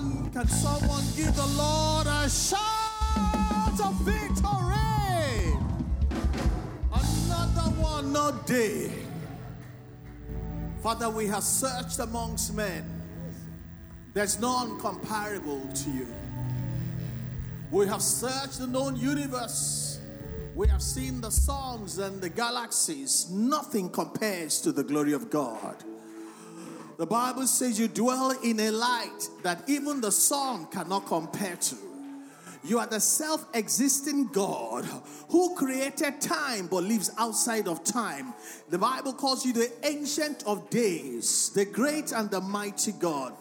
one, can someone give the Lord a shout of victory? Another one, not day. Father, we have searched amongst men. There's none comparable to you. We have searched the known universe. We have seen the songs and the galaxies. Nothing compares to the glory of God. The Bible says you dwell in a light that even the sun cannot compare to. You are the self existing God who created time but lives outside of time. The Bible calls you the ancient of days, the great and the mighty God.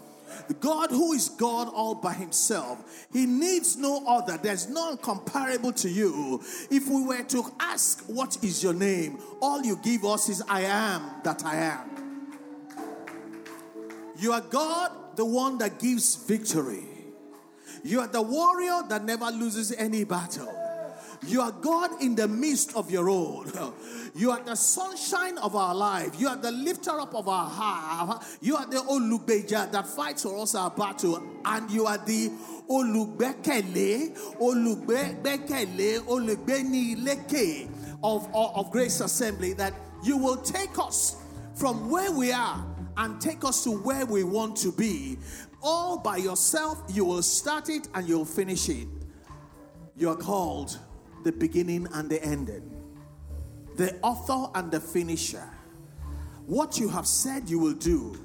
The God who is God all by himself. He needs no other. There's none comparable to you. If we were to ask, What is your name? All you give us is, I am that I am. You are God, the one that gives victory. You are the warrior that never loses any battle. You are God in the midst of your own. You are the sunshine of our life. You are the lifter up of our heart. You are the Olugbeja that fights for us our battle. And you are the Olugbekele, Olugbekele, Olugbeni Leke of, of Grace Assembly that you will take us from where we are and take us to where we want to be. All by yourself, you will start it and you'll finish it. You are called the beginning and the ending, the author and the finisher. What you have said you will do,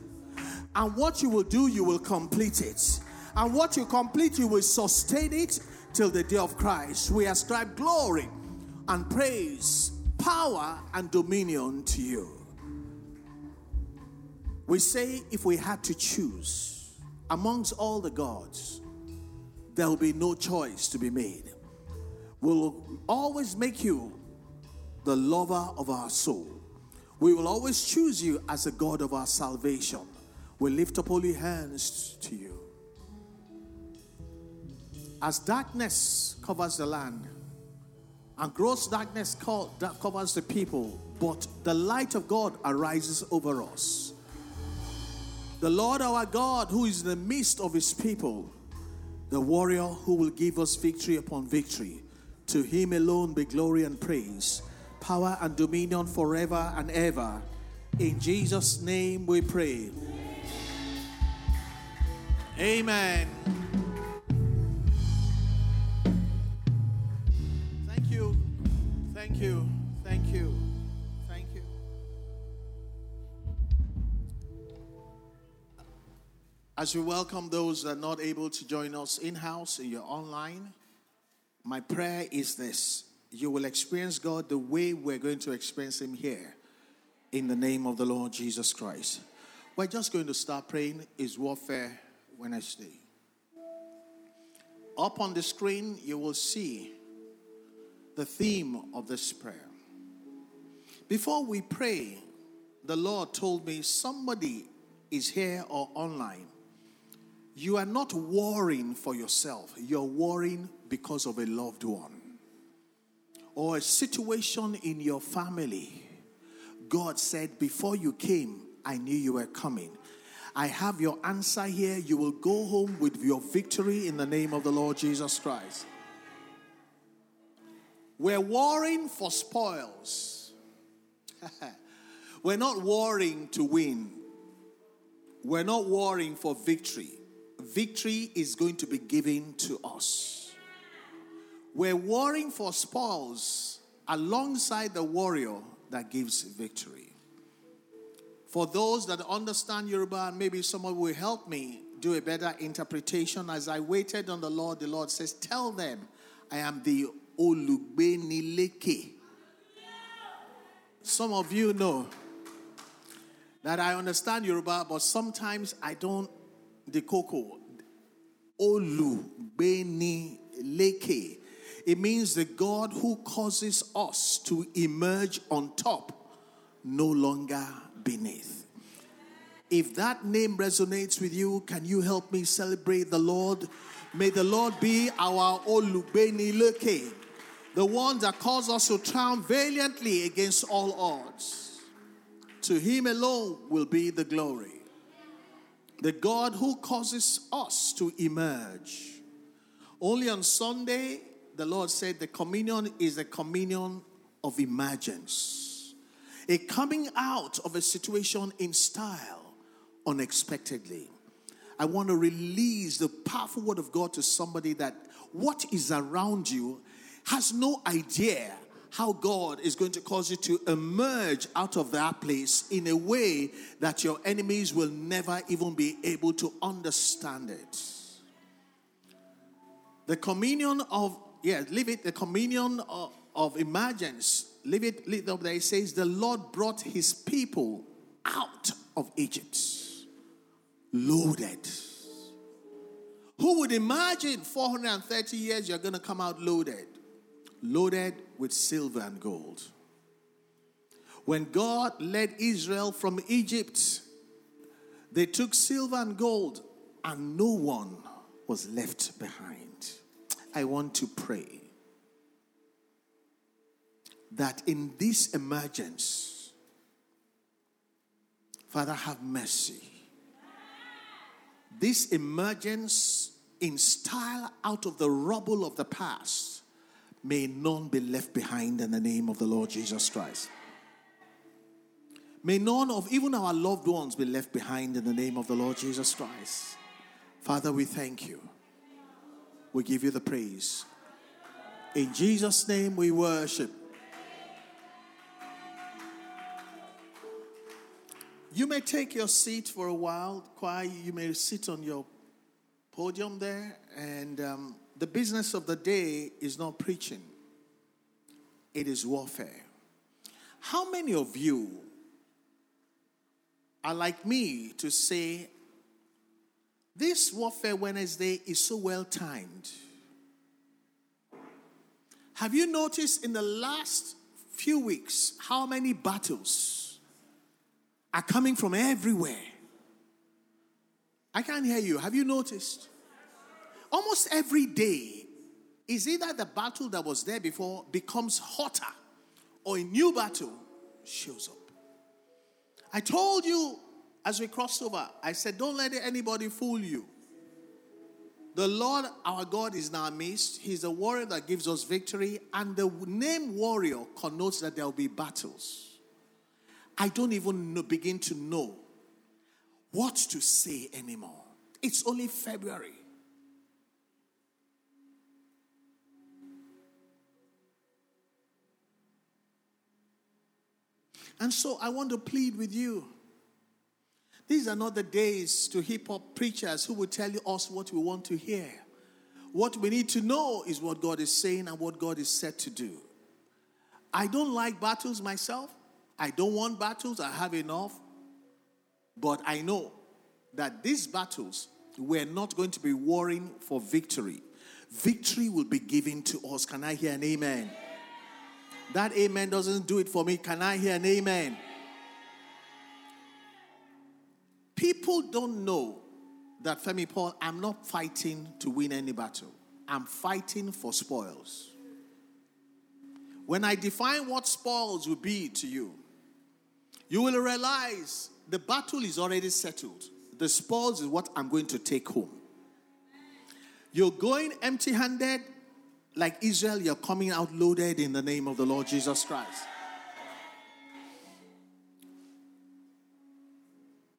and what you will do, you will complete it. And what you complete, you will sustain it till the day of Christ. We ascribe glory and praise, power and dominion to you. We say if we had to choose amongst all the gods, there will be no choice to be made. We'll always make you the lover of our soul. We will always choose you as the God of our salvation. We lift up holy hands to you. As darkness covers the land and gross darkness covers the people, but the light of God arises over us. The Lord our God, who is in the midst of his people, the warrior who will give us victory upon victory. To him alone be glory and praise, power and dominion forever and ever. In Jesus' name we pray. Amen. Thank you. Thank you. As we welcome those that are not able to join us in house and you're online, my prayer is this you will experience God the way we're going to experience Him here in the name of the Lord Jesus Christ. We're just going to start praying is Warfare Wednesday. Up on the screen, you will see the theme of this prayer. Before we pray, the Lord told me somebody is here or online you are not worrying for yourself, you're worrying because of a loved one or a situation in your family. God said, Before you came, I knew you were coming. I have your answer here. You will go home with your victory in the name of the Lord Jesus Christ. We're warring for spoils. We're not warring to win. We're not warring for victory victory is going to be given to us. We're warring for spoils alongside the warrior that gives victory. For those that understand Yoruba, and maybe someone will help me do a better interpretation. As I waited on the Lord, the Lord says, Tell them I am the Olugbenileke. Some of you know that I understand Yoruba, but sometimes I don't the cocoa. Olu Beni Leke. It means the God who causes us to emerge on top, no longer beneath. If that name resonates with you, can you help me celebrate the Lord? May the Lord be our Olubeni Leke, the one that calls us to triumph valiantly against all odds. To him alone will be the glory. The God who causes us to emerge. Only on Sunday, the Lord said the communion is a communion of emergence, a coming out of a situation in style unexpectedly. I want to release the powerful word of God to somebody that what is around you has no idea how God is going to cause you to emerge out of that place in a way that your enemies will never even be able to understand it. The communion of, yeah, leave it, the communion of, of emergence, leave it, leave it up there. It says, The Lord brought his people out of Egypt loaded. Who would imagine 430 years you're going to come out loaded? Loaded with silver and gold. When God led Israel from Egypt, they took silver and gold, and no one was left behind. I want to pray that in this emergence, Father, have mercy. This emergence in style out of the rubble of the past May none be left behind in the name of the Lord Jesus Christ. May none of even our loved ones be left behind in the name of the Lord Jesus Christ. Father, we thank you. We give you the praise. In Jesus' name we worship. You may take your seat for a while. Choir, you may sit on your podium there and um, the business of the day is not preaching, it is warfare. How many of you are like me to say, this Warfare Wednesday is so well timed? Have you noticed in the last few weeks how many battles are coming from everywhere? I can't hear you. Have you noticed? Almost every day is either the battle that was there before becomes hotter or a new battle shows up. I told you as we crossed over, I said, Don't let anybody fool you. The Lord our God is our midst. He's the warrior that gives us victory, and the name warrior connotes that there will be battles. I don't even know, begin to know what to say anymore. It's only February. And so I want to plead with you. These are not the days to hip hop preachers who will tell us what we want to hear. What we need to know is what God is saying and what God is set to do. I don't like battles myself. I don't want battles. I have enough. But I know that these battles, we're not going to be warring for victory. Victory will be given to us. Can I hear an amen? That amen doesn't do it for me. Can I hear an amen? People don't know that Femi Paul, I'm not fighting to win any battle. I'm fighting for spoils. When I define what spoils will be to you, you will realize the battle is already settled. The spoils is what I'm going to take home. You're going empty handed, like Israel, you're coming out loaded in the name of the Lord Jesus Christ.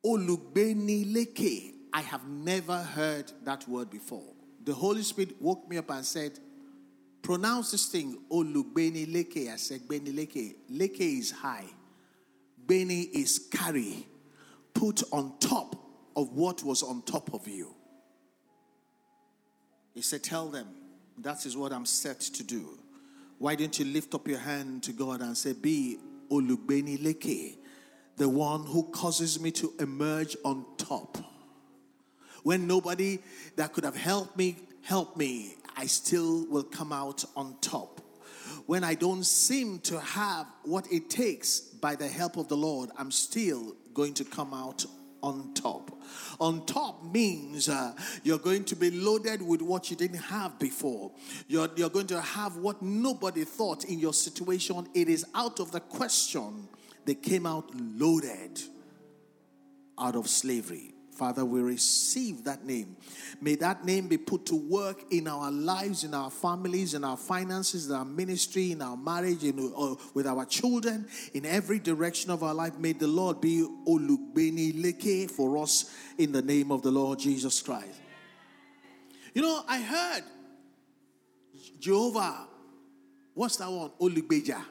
Olugbeni leke. I have never heard that word before. The Holy Spirit woke me up and said, Pronounce this thing, Olugbeni leke. I said, Beni leke. Leke is high. Beni is carry, put on top of what was on top of you. He said, Tell them, that is what I'm set to do. Why don't you lift up your hand to God and say, Be Olugbeni Leke, the one who causes me to emerge on top. When nobody that could have helped me help me, I still will come out on top. When I don't seem to have what it takes by the help of the Lord, I'm still going to come out on top. On top means uh, you're going to be loaded with what you didn't have before. You're, you're going to have what nobody thought in your situation. It is out of the question. They came out loaded out of slavery. Father, we receive that name. May that name be put to work in our lives, in our families, in our finances, in our ministry, in our marriage, in, uh, with our children, in every direction of our life. May the Lord be Olugbeni Leke for us in the name of the Lord Jesus Christ. You know, I heard Jehovah, what's that one? Olugbeja.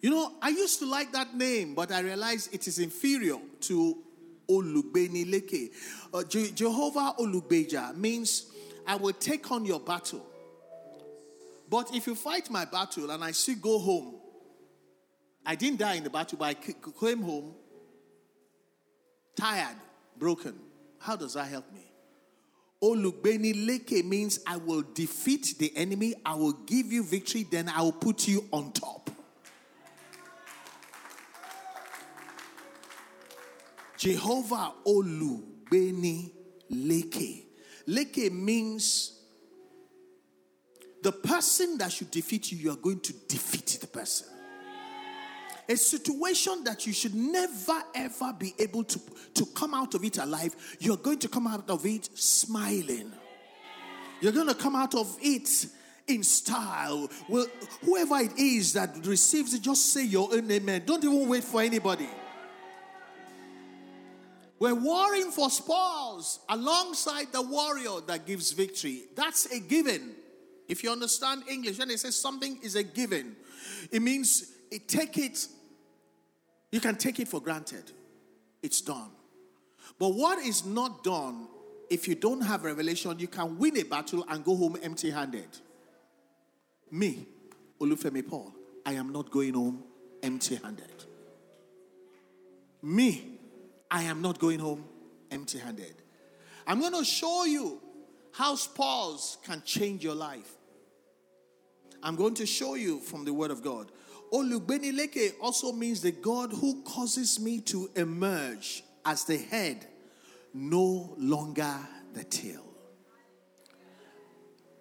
You know, I used to like that name, but I realized it is inferior to Olugbeni. Uh, Je- Jehovah Olugbeja means I will take on your battle. But if you fight my battle and I still go home, I didn't die in the battle, but I came home tired, broken. How does that help me? Olugbeni Leke means I will defeat the enemy, I will give you victory, then I will put you on top. Jehovah Olu Beni Leke. Leke means the person that should defeat you, you are going to defeat the person. A situation that you should never ever be able to, to come out of it alive, you're going to come out of it smiling. You're going to come out of it in style. Well, whoever it is that receives it, just say your own amen. Don't even wait for anybody. We're warring for spoils alongside the warrior that gives victory. That's a given. If you understand English, when it says something is a given, it means it take it, you can take it for granted. It's done. But what is not done, if you don't have revelation, you can win a battle and go home empty handed. Me, Olufemi Paul, I am not going home empty handed. Me, I am not going home empty handed. I'm going to show you how spoils can change your life. I'm going to show you from the Word of God. Olubenileke also means the God who causes me to emerge as the head, no longer the tail.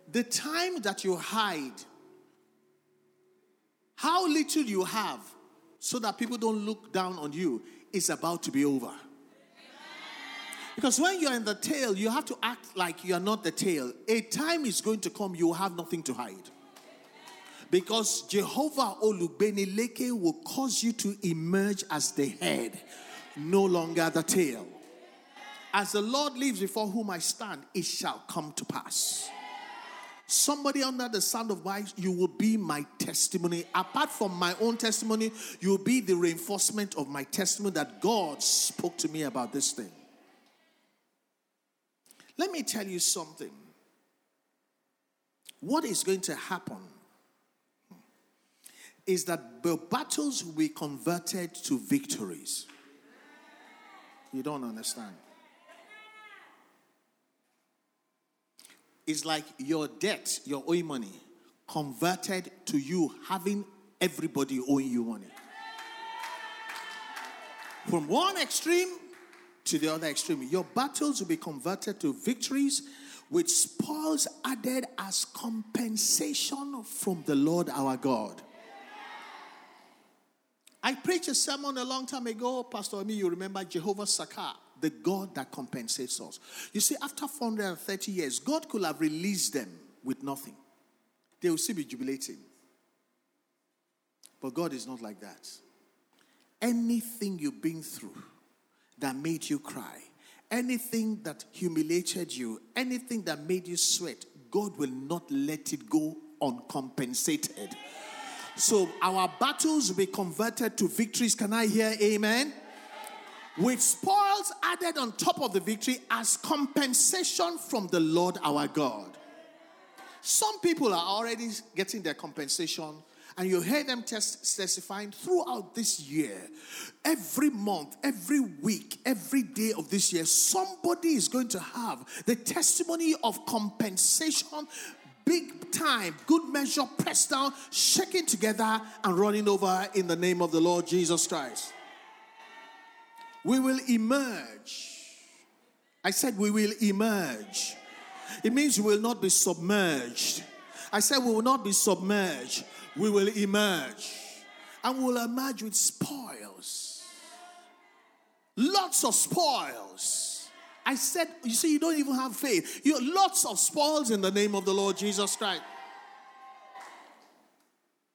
The time that you hide, how little you have, so that people don't look down on you, is about to be over. Because when you're in the tail, you have to act like you're not the tail. A time is going to come, you will have nothing to hide. Because Jehovah Olubenileke will cause you to emerge as the head, no longer the tail. As the Lord lives before whom I stand, it shall come to pass. Somebody under the sound of voice, you will be my testimony. Apart from my own testimony, you will be the reinforcement of my testimony that God spoke to me about this thing. Let me tell you something. What is going to happen is that the battles will be converted to victories. You don't understand. It's like your debt, your owing money, converted to you having everybody owing you money. From one extreme to the other extreme, your battles will be converted to victories with spoils added as compensation from the Lord our God. I preached a sermon a long time ago, Pastor Ami, you remember Jehovah Sakah the God that compensates us. You see, after 430 years, God could have released them with nothing. They will still be jubilating. But God is not like that. Anything you've been through that made you cry, anything that humiliated you, anything that made you sweat, God will not let it go uncompensated. So our battles will be converted to victories. Can I hear amen? with spoils added on top of the victory as compensation from the Lord our God. Some people are already getting their compensation, and you hear them testifying throughout this year. Every month, every week, every day of this year, somebody is going to have the testimony of compensation big time, good measure, pressed down, shaking together, and running over in the name of the Lord Jesus Christ we will emerge. I said we will emerge. It means we will not be submerged. I said we will not be submerged. We will emerge. And will emerge with spoils. Lots of spoils. I said, you see, you don't even have faith. You lots of spoils in the name of the Lord Jesus Christ.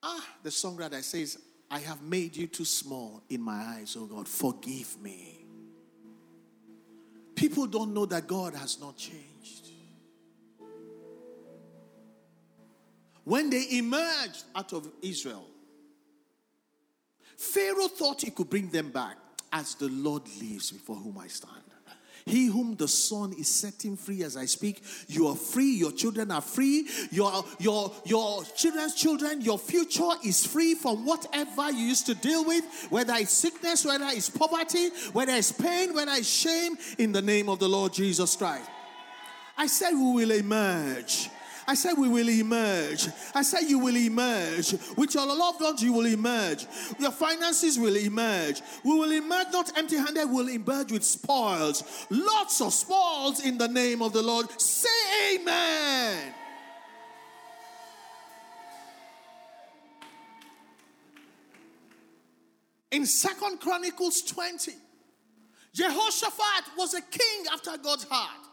Ah, the songwriter says, I have made you too small in my eyes, oh God. Forgive me. People don't know that God has not changed. When they emerged out of Israel, Pharaoh thought he could bring them back as the Lord lives before whom I stand. He whom the Son is setting free as I speak, you are free. Your children are free. Your, your, your children's children, your future is free from whatever you used to deal with, whether it's sickness, whether it's poverty, whether it's pain, whether it's shame, in the name of the Lord Jesus Christ. I said we will emerge I said, We will emerge. I said, You will emerge. With your loved ones, you will emerge. Your finances will emerge. We will emerge not empty handed, we'll emerge with spoils. Lots of spoils in the name of the Lord. Say amen. In Second Chronicles 20, Jehoshaphat was a king after God's heart.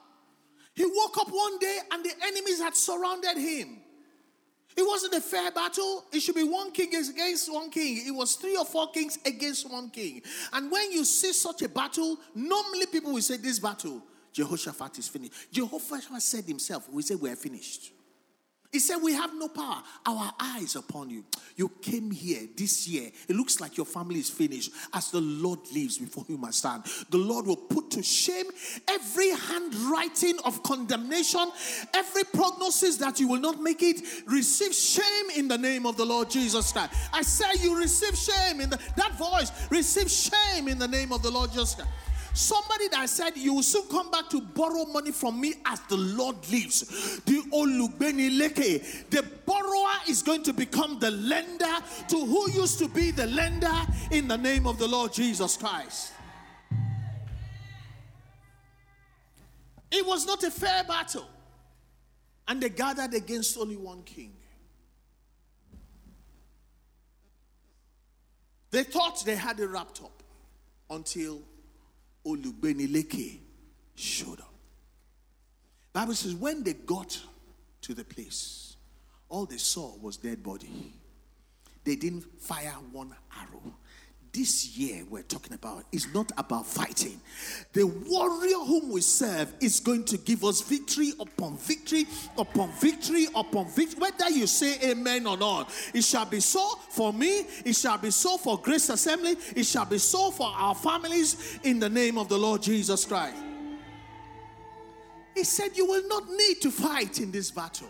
He woke up one day and the enemies had surrounded him. It wasn't a fair battle. It should be one king against one king. It was three or four kings against one king. And when you see such a battle, normally people will say, This battle, Jehoshaphat is finished. Jehoshaphat said himself, We say we are finished. He said, We have no power. Our eyes upon you. You came here this year. It looks like your family is finished. As the Lord lives before whom I stand, the Lord will put to shame every handwriting of condemnation, every prognosis that you will not make it. Receive shame in the name of the Lord Jesus Christ. I say, You receive shame in the, that voice. Receive shame in the name of the Lord Jesus Christ. Somebody that said, You will soon come back to borrow money from me as the Lord lives. The Olugbeni Leke. The borrower is going to become the lender to who used to be the lender in the name of the Lord Jesus Christ. It was not a fair battle. And they gathered against only one king. They thought they had it wrapped up until Olubenileke showed up. Bible says when they got to the place, all they saw was dead body. They didn't fire one arrow this year we're talking about is not about fighting. The warrior whom we serve is going to give us victory upon victory upon victory upon victory. Whether you say amen or not, it shall be so for me, it shall be so for Grace Assembly, it shall be so for our families in the name of the Lord Jesus Christ. He said, You will not need to fight in this battle.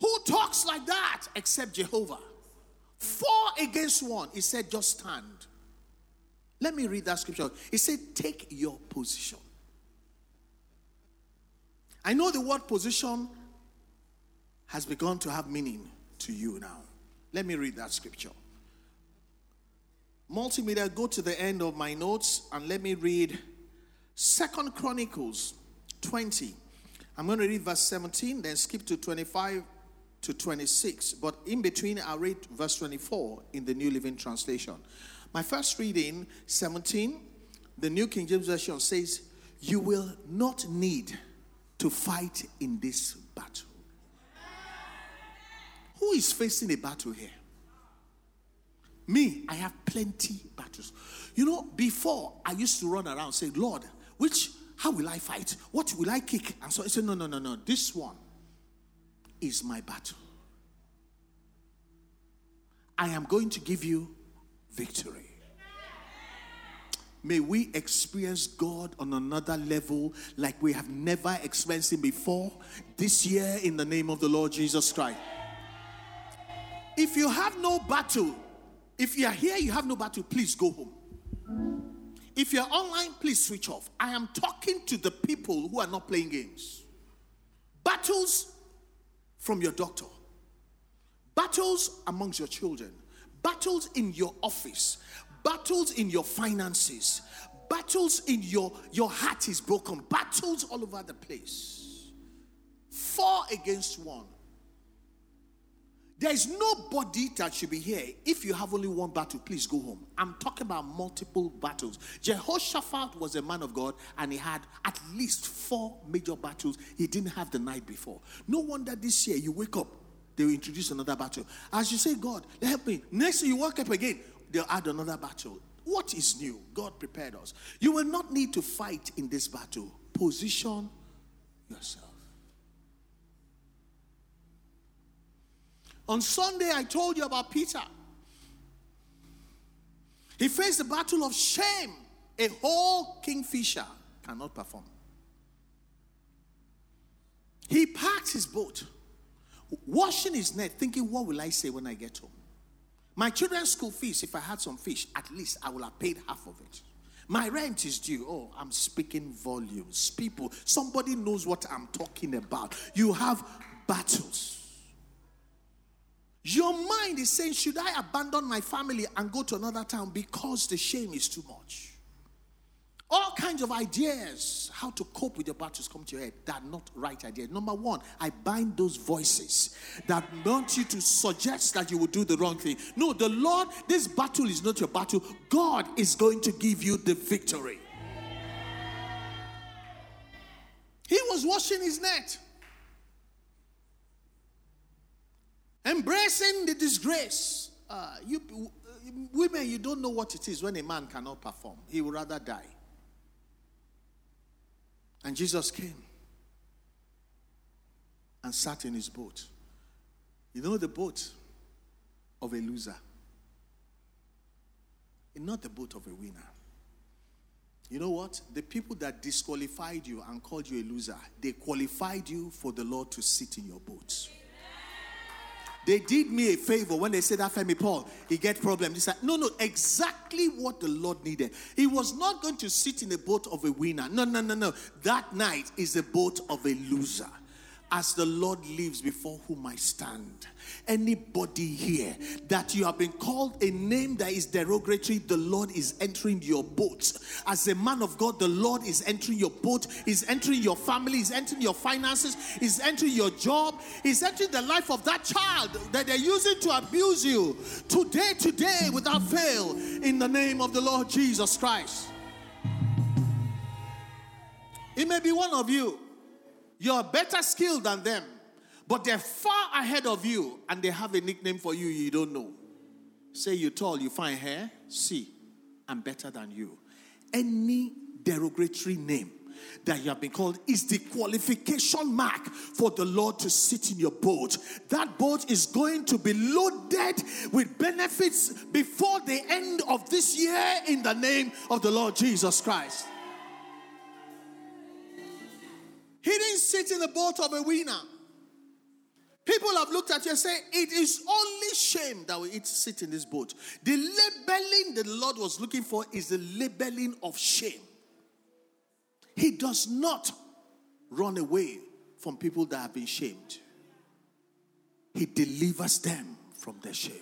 Who talks like that except Jehovah? Four against one. He said, just stand. Let me read that scripture. He said, take your position. I know the word position has begun to have meaning to you now. Let me read that scripture. Multimedia, go to the end of my notes and let me read Second Chronicles 20. I'm going to read verse 17, then skip to 25 to 26, but in between I read verse 24 in the New Living Translation. My first reading, 17, the New King James Version says, You will not need to fight in this battle. Who is facing a battle here? Me, I have plenty battles. You know, before I used to run around saying, Lord, which how will I fight? What will I kick? And so I said, No, no, no, no. This one is my battle. I am going to give you victory. May we experience God on another level like we have never experienced Him before this year in the name of the Lord Jesus Christ. If you have no battle, if you are here, you have no battle, please go home. If you're online, please switch off. I am talking to the people who are not playing games. Battles from your doctor, battles amongst your children, battles in your office, battles in your finances, battles in your your heart is broken, battles all over the place. Four against one. There is nobody that should be here. If you have only one battle, please go home. I'm talking about multiple battles. Jehoshaphat was a man of God and he had at least four major battles he didn't have the night before. No wonder this year you wake up, they will introduce another battle. As you say, God, help me. Next you wake up again, they'll add another battle. What is new? God prepared us. You will not need to fight in this battle. Position yourself. On Sunday, I told you about Peter. He faced the battle of shame. A whole kingfisher cannot perform. He packed his boat, washing his net, thinking, What will I say when I get home? My children's school fees, if I had some fish, at least I will have paid half of it. My rent is due. Oh, I'm speaking volumes. People, somebody knows what I'm talking about. You have battles. Your mind is saying, Should I abandon my family and go to another town because the shame is too much? All kinds of ideas how to cope with your battles come to your head that are not right ideas. Number one, I bind those voices that want you to suggest that you will do the wrong thing. No, the Lord, this battle is not your battle. God is going to give you the victory. He was washing his net. Embracing the disgrace. Uh, you uh, women, you don't know what it is when a man cannot perform. He would rather die. And Jesus came and sat in his boat. You know the boat of a loser, and not the boat of a winner. You know what? The people that disqualified you and called you a loser, they qualified you for the Lord to sit in your boat. They did me a favor when they said that Femi Paul, he get problem. He said, no, no, exactly what the Lord needed. He was not going to sit in the boat of a winner. No, no, no, no. That night is the boat of a loser as the Lord lives before whom I stand. Anybody here that you have been called a name that is derogatory, the Lord is entering your boat. As a man of God, the Lord is entering your boat, is entering your family, is entering your finances, is entering your job, is entering the life of that child that they're using to abuse you. Today, today, without fail, in the name of the Lord Jesus Christ. It may be one of you you're better skilled than them, but they're far ahead of you and they have a nickname for you you don't know. Say you're tall, you fine hair. See, I'm better than you. Any derogatory name that you have been called is the qualification mark for the Lord to sit in your boat. That boat is going to be loaded with benefits before the end of this year in the name of the Lord Jesus Christ. He didn't sit in the boat of a winner. People have looked at you and say, It is only shame that we sit in this boat. The labeling that the Lord was looking for is the labeling of shame. He does not run away from people that have been shamed, He delivers them from their shame.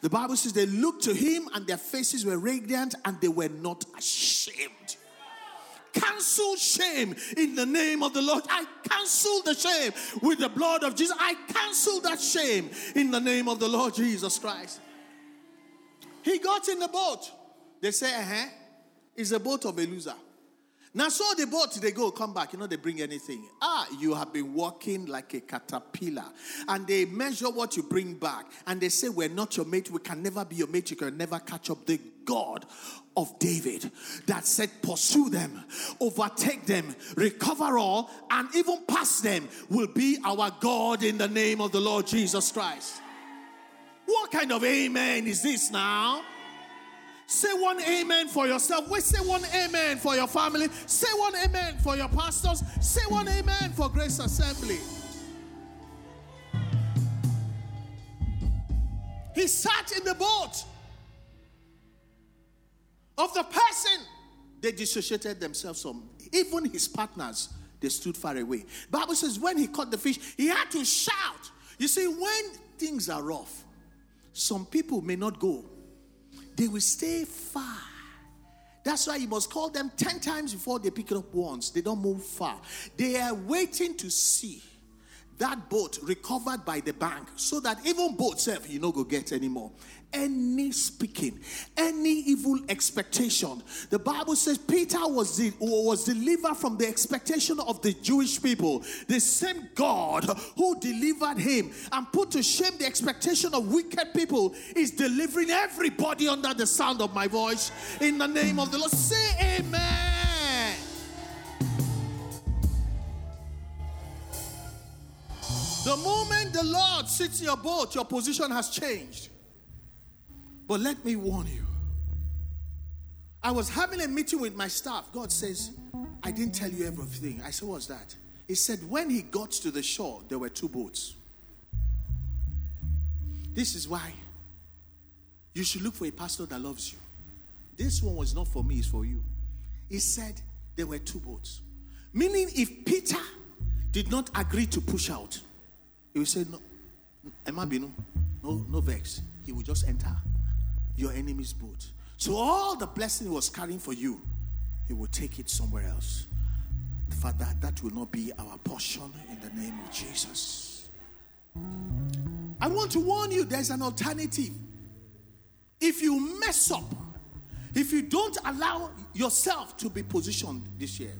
The Bible says they looked to Him and their faces were radiant and they were not ashamed cancel shame in the name of the Lord. I cancel the shame with the blood of Jesus. I cancel that shame in the name of the Lord Jesus Christ. He got in the boat. They say, uh huh, it's a boat of a loser. Now, so the boat, they go, come back. You know, they bring anything. Ah, you have been walking like a caterpillar. And they measure what you bring back. And they say, We're not your mate. We can never be your mate. You can never catch up. The God of David that said, Pursue them, overtake them, recover all, and even pass them will be our God in the name of the Lord Jesus Christ. What kind of amen is this now? Say one amen for yourself. Say one amen for your family. Say one amen for your pastors. Say one amen for Grace Assembly. He sat in the boat of the person. They dissociated themselves from even his partners. They stood far away. Bible says when he caught the fish, he had to shout. You see, when things are rough, some people may not go they will stay far. That's why you must call them 10 times before they pick it up once. They don't move far. They are waiting to see that boat recovered by the bank so that even boat self you no go get anymore. Any speaking any evil expectation. The bible says peter was the, was delivered from the expectation of the jewish people. The same god who delivered him and put to shame the expectation of wicked people is delivering everybody under the sound of my voice. In the name of the lord say amen The moment the Lord sits in your boat, your position has changed. But let me warn you. I was having a meeting with my staff. God says, I didn't tell you everything. I said, What's that? He said, When he got to the shore, there were two boats. This is why you should look for a pastor that loves you. This one was not for me, it's for you. He said, There were two boats. Meaning, if Peter did not agree to push out, he will say, No, Emma Binu, no, no vex. He will just enter your enemy's boat. So all the blessing he was carrying for you, he will take it somewhere else. Father, that will not be our portion in the name of Jesus. I want to warn you there's an alternative. If you mess up, if you don't allow yourself to be positioned this year,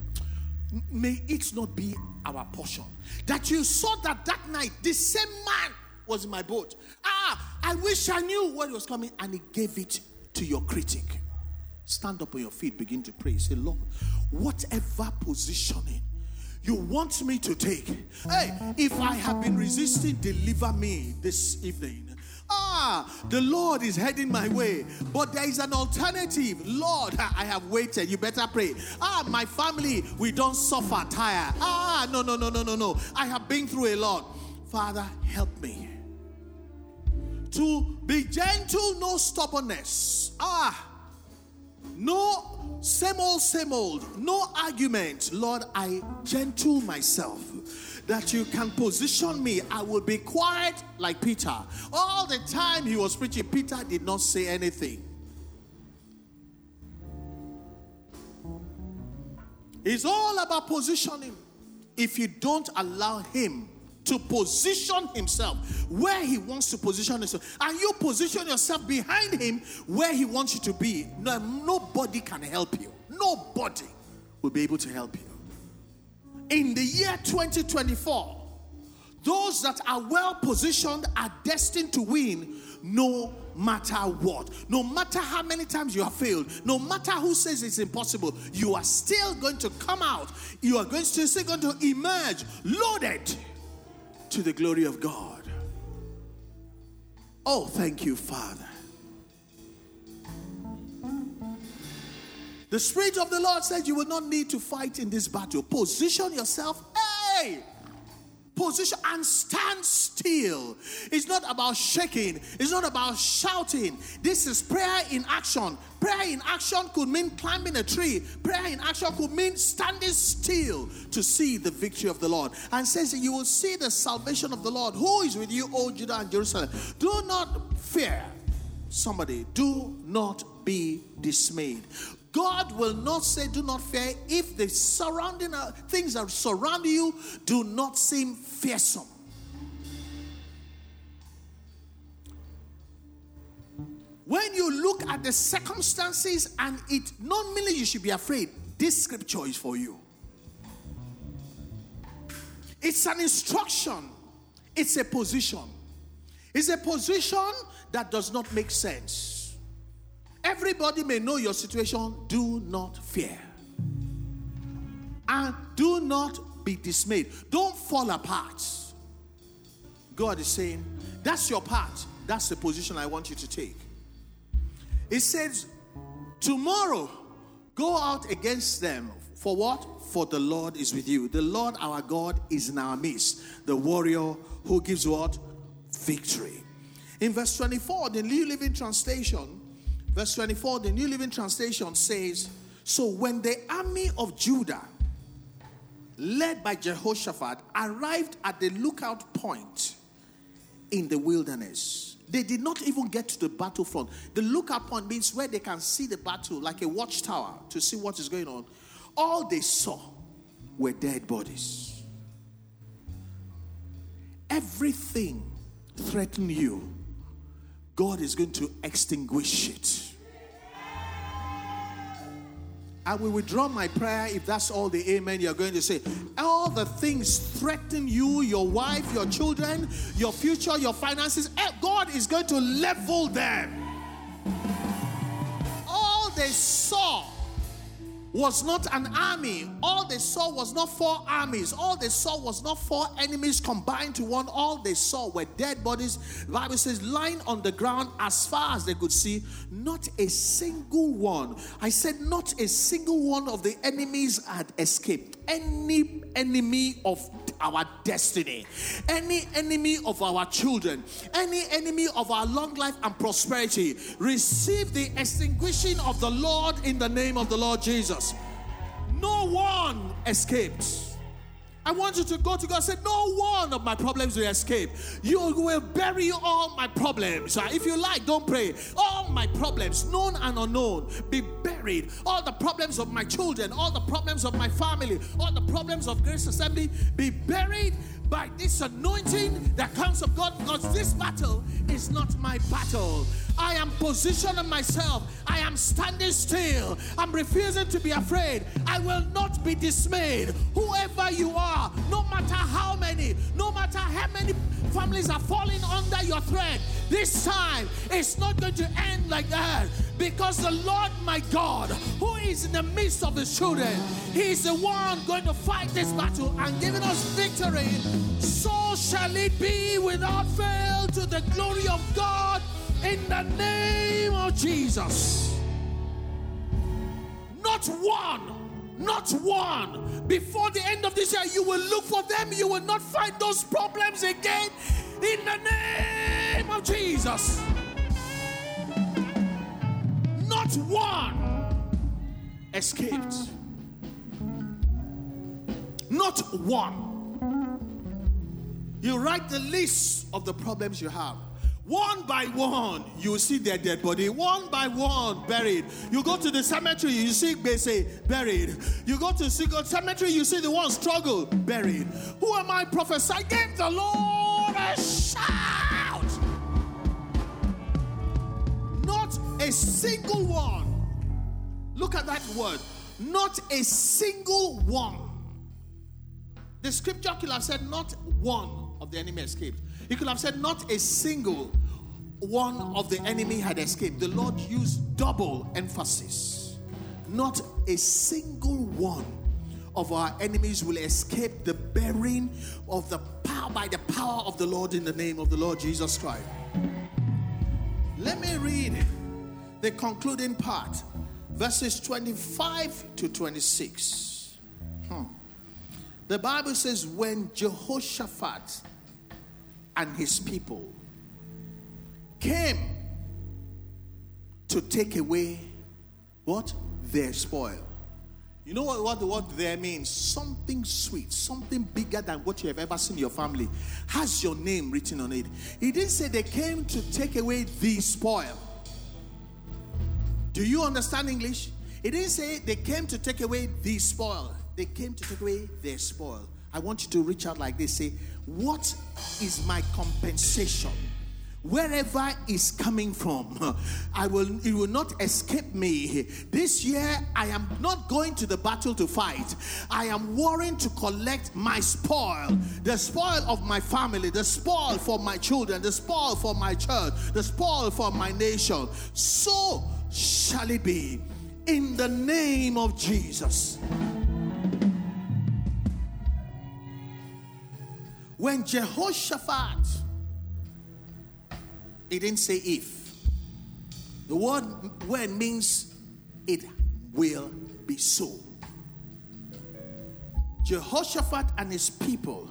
may it not be our portion. That you saw that that night, the same man was in my boat. Ah, I wish I knew what was coming, and he gave it to your critic. Stand up on your feet, begin to pray. Say, Lord, whatever positioning you want me to take, hey, if I have been resisting, deliver me this evening. Ah, the Lord is heading my way, but there is an alternative. Lord, I have waited. You better pray. Ah, my family, we don't suffer tire. Ah, no, no, no, no, no, no. I have been through a lot. Father, help me to be gentle, no stubbornness. Ah, no same old, same old, no argument. Lord, I gentle myself that you can position me. I will be quiet like Peter. All the time he was preaching, Peter did not say anything. It's all about positioning. If you don't allow him to position himself where he wants to position himself, and you position yourself behind him where he wants you to be, no, nobody can help you. Nobody will be able to help you in the year 2024, those that are well positioned are destined to win no matter what. No matter how many times you have failed, no matter who says it's impossible, you are still going to come out. You are going to still going to emerge loaded to the glory of God. Oh, thank you, Father. The Spirit of the Lord says you will not need to fight in this battle. Position yourself. Hey! Position and stand still. It's not about shaking, it's not about shouting. This is prayer in action. Prayer in action could mean climbing a tree, prayer in action could mean standing still to see the victory of the Lord. And says, You will see the salvation of the Lord. Who is with you, O Judah and Jerusalem? Do not fear. Somebody, do not be dismayed. God will not say, Do not fear, if the surrounding uh, things that surround you do not seem fearsome. When you look at the circumstances and it not merely you should be afraid, this scripture is for you. It's an instruction, it's a position. It's a position that does not make sense. Everybody may know your situation. Do not fear. And do not be dismayed. Don't fall apart. God is saying, That's your part. That's the position I want you to take. It says, Tomorrow, go out against them. For what? For the Lord is with you. The Lord our God is in our midst. The warrior who gives what? Victory. In verse 24, the New Living Translation Verse 24, the New Living Translation says, So when the army of Judah, led by Jehoshaphat, arrived at the lookout point in the wilderness, they did not even get to the battlefront. The lookout point means where they can see the battle, like a watchtower, to see what is going on. All they saw were dead bodies. everything threatened you, God is going to extinguish it. I will withdraw my prayer if that's all the amen you're going to say. All the things threaten you, your wife, your children, your future, your finances, eh, God is going to level them. All they saw was not an army. All they saw was not four armies. All they saw was not four enemies combined to one. All they saw were dead bodies. The Bible says, lying on the ground as far as they could see, not a single one. I said, not a single one of the enemies had escaped. Any enemy of our destiny, any enemy of our children, any enemy of our long life and prosperity, receive the extinguishing of the Lord in the name of the Lord Jesus. No one escaped. I want you to go to God say, No one of my problems will escape. You will bury all my problems. Uh, if you like, don't pray. All my problems, known and unknown, be buried. All the problems of my children, all the problems of my family, all the problems of Grace Assembly, be buried by this anointing that comes of God because this battle is not my battle. I am positioning myself. I am standing still. I'm refusing to be afraid. I will not be dismayed. Whoever you are, no matter how many, no matter how many families are falling under your threat, this time it's not going to end like that because the Lord my God, who is in the midst of his children, he is the one going to fight this battle and giving us victory. So shall it be without fail to the glory of God in the name of Jesus. Not one not one. Before the end of this year, you will look for them. You will not find those problems again in the name of Jesus. Not one escaped. Not one. You write the list of the problems you have. One by one, you see their dead body. One by one, buried. You go to the cemetery, you see they say buried. You go to the cemetery, you see the one struggle, buried. Who am I prophesying? Give the Lord a shout. Not a single one. Look at that word. Not a single one. The scripture killer said, not one of the enemy escaped. He could have said, Not a single one of the enemy had escaped. The Lord used double emphasis. Not a single one of our enemies will escape the bearing of the power by the power of the Lord in the name of the Lord Jesus Christ. Let me read the concluding part, verses 25 to 26. Hmm. The Bible says, When Jehoshaphat and his people came to take away what? Their spoil. You know what, what the word there means? Something sweet, something bigger than what you have ever seen in your family has your name written on it. He didn't say they came to take away the spoil. Do you understand English? He didn't say they came to take away the spoil. They came to take away their spoil. I want you to reach out like this say, What is my compensation? Wherever is coming from, I will it will not escape me. This year I am not going to the battle to fight. I am warring to collect my spoil, the spoil of my family, the spoil for my children, the spoil for my church, the spoil for my nation. So shall it be in the name of Jesus. When Jehoshaphat, it didn't say if. The word when means it will be so. Jehoshaphat and his people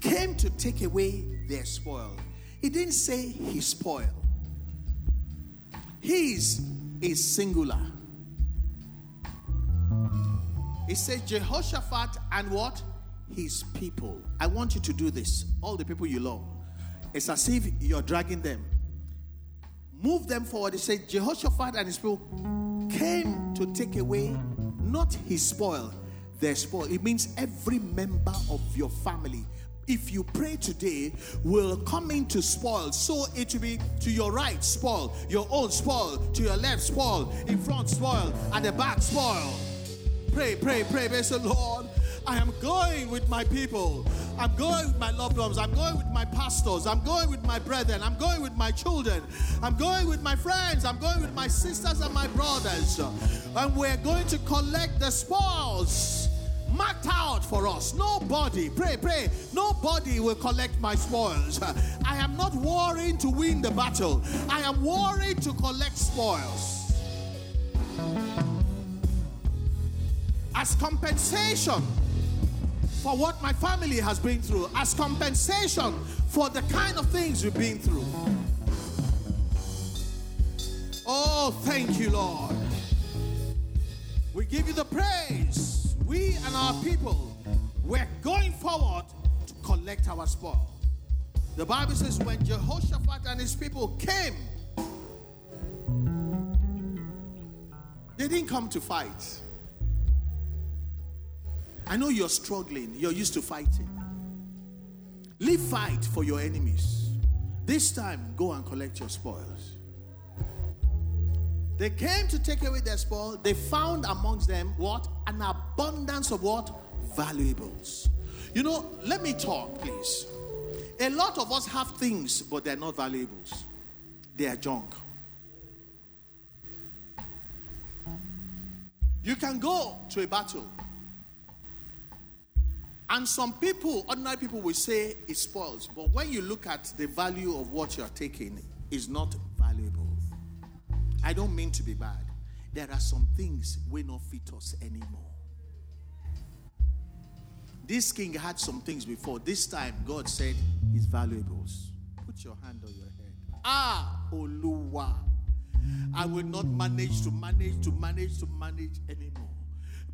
came to take away their spoil. He didn't say his spoil. His is singular. He said Jehoshaphat and what? His people. I want you to do this. All the people you love. It's as if you're dragging them. Move them forward. He said, Jehoshaphat and his people came to take away not his spoil, their spoil. It means every member of your family, if you pray today, will come into spoil. So it will be to your right, spoil, your own spoil, to your left, spoil, in front, spoil, at the back, spoil. Pray, pray, pray. Say, Lord, I am going with my people. I'm going with my loved ones. I'm going with my pastors. I'm going with my brethren. I'm going with my children. I'm going with my friends. I'm going with my sisters and my brothers. And we're going to collect the spoils marked out for us. Nobody, pray, pray, nobody will collect my spoils. I am not worrying to win the battle, I am worried to collect spoils. As compensation for what my family has been through, as compensation for the kind of things we've been through. Oh, thank you, Lord. We give you the praise. We and our people, we're going forward to collect our spoil. The Bible says when Jehoshaphat and his people came, they didn't come to fight. I know you're struggling, you're used to fighting. Leave fight for your enemies. This time, go and collect your spoils. They came to take away their spoil. They found amongst them what? An abundance of what? Valuables. You know, let me talk, please. A lot of us have things, but they're not valuables, they are junk. You can go to a battle and some people, ordinary people, will say it spoils. But when you look at the value of what you're taking, is not valuable. I don't mean to be bad. There are some things will not fit us anymore. This king had some things before. This time, God said his valuables. Put your hand on your head. Ah, Oluwa. I will not manage to manage to manage to manage anymore.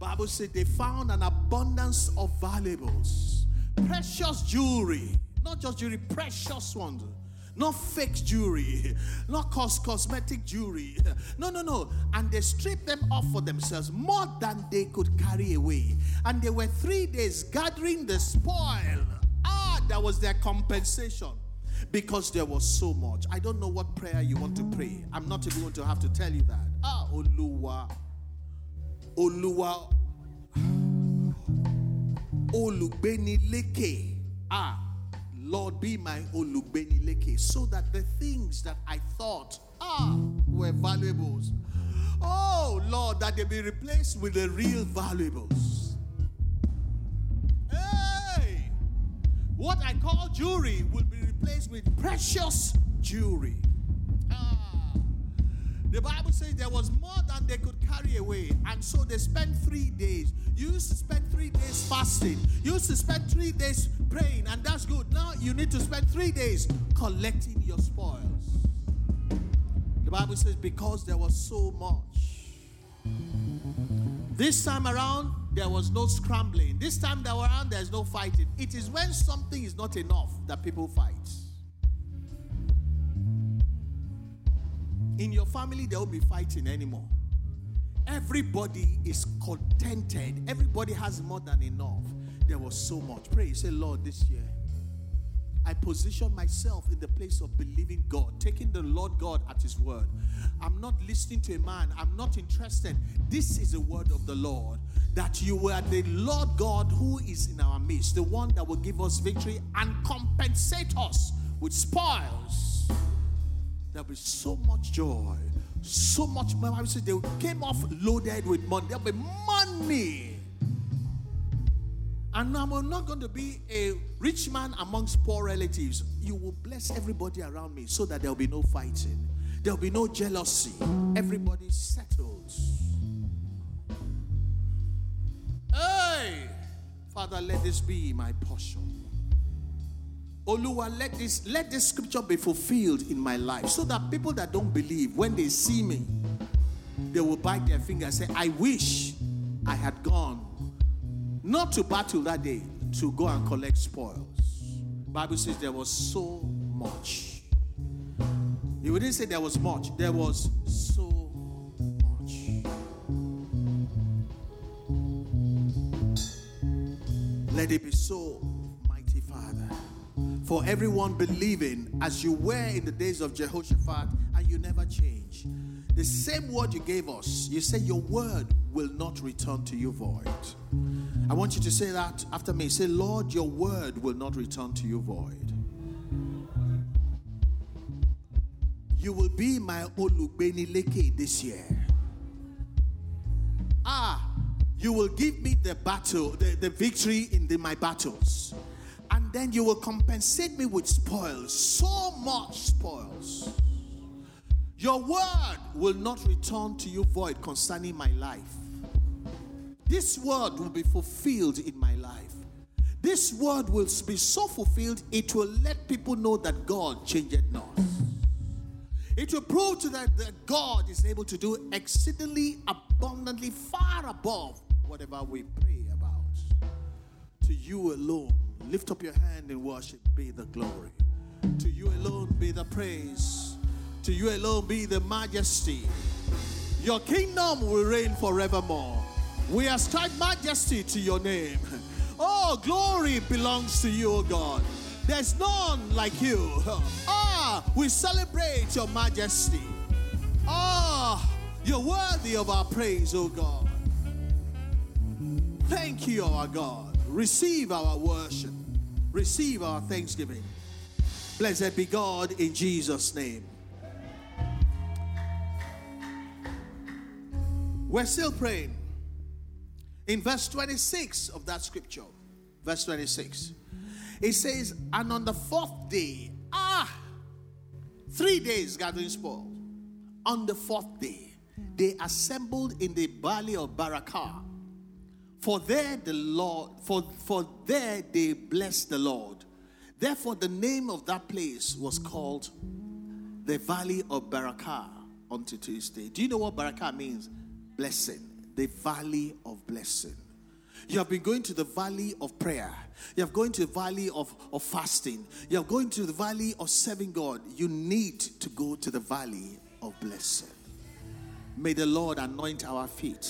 Bible said they found an abundance of valuables, precious jewelry, not just jewelry, precious ones. Not fake jewelry, not cost cosmetic jewelry. No, no, no. And they stripped them off for themselves more than they could carry away. And they were three days gathering the spoil. Ah, that was their compensation because there was so much. I don't know what prayer you want to pray. I'm not even going to have to tell you that. Ah, Oluwa. Olúwa olùgbénilékè. Ah, Lord, be my olùgbénilékè, so that the things that I thought ah were valuables, oh Lord, that they be replaced with the real valuables. Hey, what I call jewelry will be replaced with precious jewelry. The Bible says there was more than they could carry away. And so they spent three days. You used to spend three days fasting. You used to spend three days praying, and that's good. Now you need to spend three days collecting your spoils. The Bible says, because there was so much. This time around, there was no scrambling. This time around, there's no fighting. It is when something is not enough that people fight. In your family, there won't be fighting anymore. Everybody is contented. Everybody has more than enough. There was so much. Pray, say, Lord, this year, I position myself in the place of believing God, taking the Lord God at His word. I'm not listening to a man, I'm not interested. This is the word of the Lord that you are the Lord God who is in our midst, the one that will give us victory and compensate us with spoils There'll be so much joy, so much money. I said they came off loaded with money. There'll be money. And I'm not going to be a rich man amongst poor relatives. You will bless everybody around me so that there'll be no fighting, there'll be no jealousy. Everybody settles. Hey, Father, let this be my portion. Oluwa, let this let this scripture be fulfilled in my life so that people that don't believe, when they see me, they will bite their finger and say, I wish I had gone not to battle that day, to go and collect spoils. Bible says there was so much. He wouldn't say there was much, there was so much. Let it be so. For everyone believing as you were in the days of Jehoshaphat and you never change. The same word you gave us, you say your word will not return to you void. I want you to say that after me. Say, Lord, your word will not return to you void. You will be my Olugbenileke this year. Ah, you will give me the battle, the, the victory in the, my battles. Then you will compensate me with spoils, so much spoils. Your word will not return to you void concerning my life. This word will be fulfilled in my life. This word will be so fulfilled, it will let people know that God changed not. It will prove to them that God is able to do exceedingly abundantly far above whatever we pray about. To you alone, lift up your hand in worship, be the glory. To you alone be the praise. To you alone be the majesty. Your kingdom will reign forevermore. We ascribe majesty to your name. Oh, glory belongs to you, O God. There's none like you. Ah, we celebrate your majesty. Ah, you're worthy of our praise, O God. Thank you, our God. Receive our worship. Receive our thanksgiving. Blessed be God in Jesus' name. We're still praying. In verse 26 of that scripture, verse 26, it says, And on the fourth day, ah, three days gathering spoil. On the fourth day, they assembled in the valley of Barakah. For there the Lord, for, for there they blessed the Lord. Therefore, the name of that place was called the Valley of Barakah unto Tuesday. Do you know what Barakah means? blessing, the valley of blessing. You have been going to the valley of prayer. You have going to the valley of, of fasting. You are going to the valley of serving God. You need to go to the valley of blessing. May the Lord anoint our feet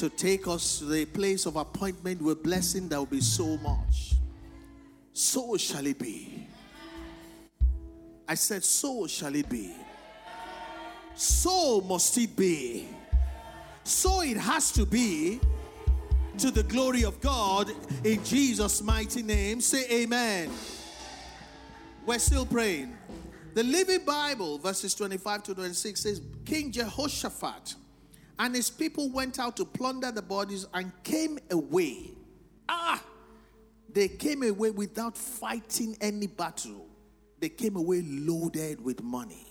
to take us to the place of appointment with blessing that will be so much. So shall it be. I said, So shall it be. So must it be so it has to be to the glory of God in Jesus' mighty name. Say amen. We're still praying. The Living Bible, verses 25 to 26, says King Jehoshaphat and his people went out to plunder the bodies and came away. Ah! They came away without fighting any battle. They came away loaded with money,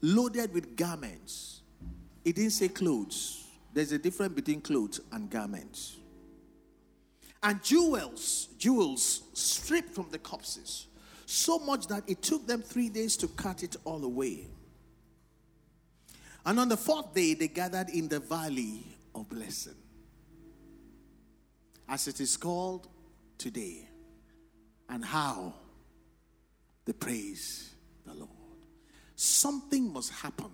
loaded with garments it didn't say clothes. There's a difference between clothes and garments. And jewels, jewels stripped from the corpses, so much that it took them three days to cut it all away. And on the fourth day, they gathered in the valley of blessing, as it is called today. And how? they praise the Lord. Something must happen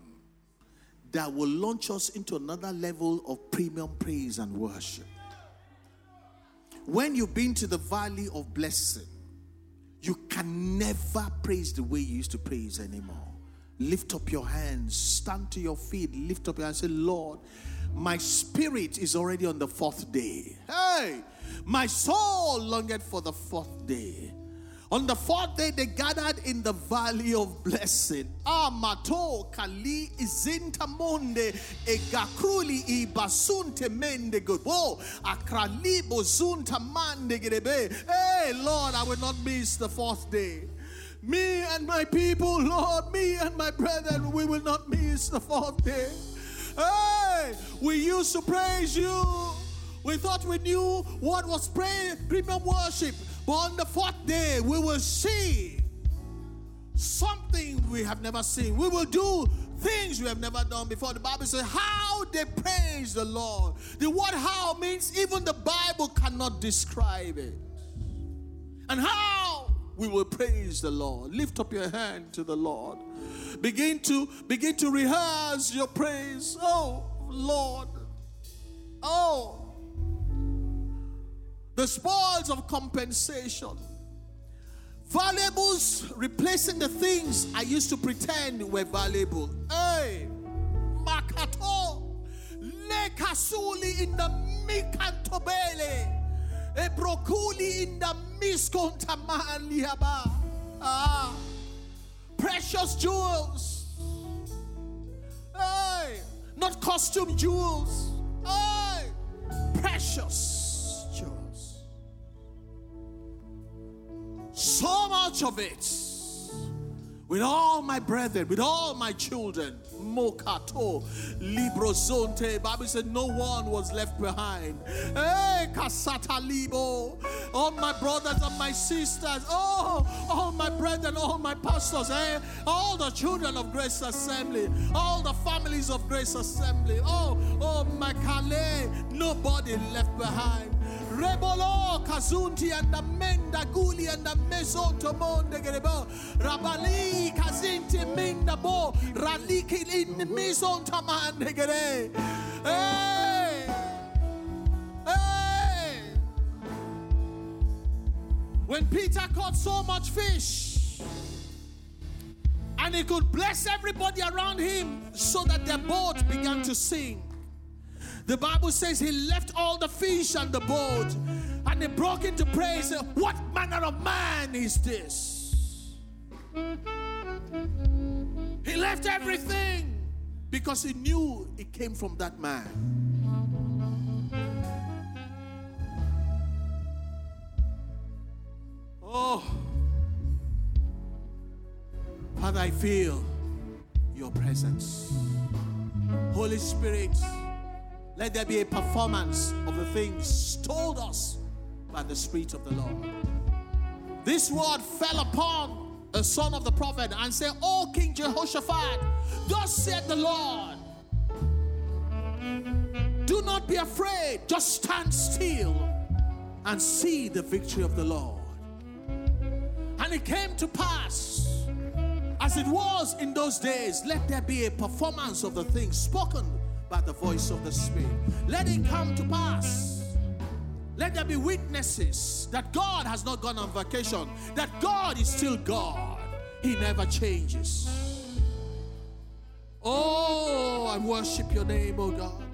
that will launch us into another level of premium praise and worship. When you've been to the valley of blessing, you can never praise the way you used to praise anymore. Lift up your hands, stand to your feet, lift up your hands, say, Lord, my spirit is already on the fourth day. Hey, my soul longed for the fourth day. On the fourth day, they gathered in the valley of blessing. Amato kali izinta monde egakruli i basunte mende gobo akrali bozunta mande gerebe. Hey, Lord, I will not miss the fourth day. Me and my people, Lord, me and my brethren, we will not miss the fourth day. Hey, we used to praise you. We thought we knew what was prayer, premium worship. But on the fourth day, we will see something we have never seen. We will do things we have never done before. The Bible says, How they praise the Lord. The word how means even the Bible cannot describe it. And how we will praise the Lord. Lift up your hand to the Lord. Begin to begin to rehearse your praise. Oh Lord. Oh the spoils of compensation. Valuables replacing the things I used to pretend were valuable. Hey, Makato, Lekasuli in the Mikantobele, In the. Ah, precious jewels. Hey, not costume jewels. Hey, precious jewels. So much of it. With all my brethren, with all my children, Mokato, Librozonte. Bible said no one was left behind. Hey, Kasata Libo. All my brothers and my sisters. Oh, all my brethren, all my pastors. Hey, all the children of Grace Assembly. All the families of Grace Assembly. Oh, oh, my Kale. Nobody left behind. Rebolo Kazunti and the Menda Guli and the Mesonto Monde Gerebo Rabali Kazinti Minda Bo Raliki in the Mesonta Mandegere. Hey! Hey! When Peter caught so much fish and he could bless everybody around him so that their boat began to sink. The Bible says he left all the fish and the boat and he broke into praise. What manner of man is this? He left everything because he knew it came from that man. Oh, Father, I feel your presence. Holy Spirit, let there be a performance of the things told us by the Spirit of the Lord. This word fell upon a son of the prophet and said, O King Jehoshaphat, thus said the Lord, do not be afraid, just stand still and see the victory of the Lord. And it came to pass, as it was in those days, let there be a performance of the things spoken by the voice of the Spirit. Let it come to pass. Let there be witnesses that God has not gone on vacation, that God is still God. He never changes. Oh, I worship your name, oh God.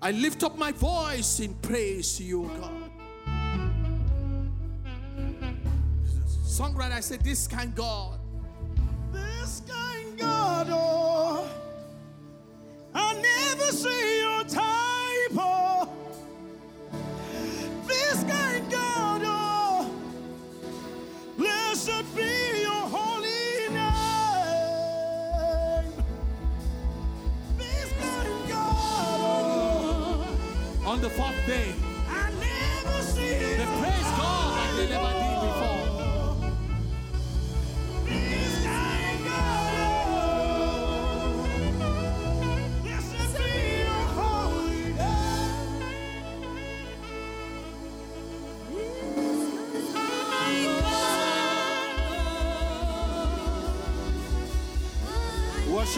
I lift up my voice in praise to you, oh God. Songwriter, I said, This kind God. This kind God, oh, I never see your type, oh. This kind God, oh, blessed be your holy name. This kind God, oh, On the fourth day,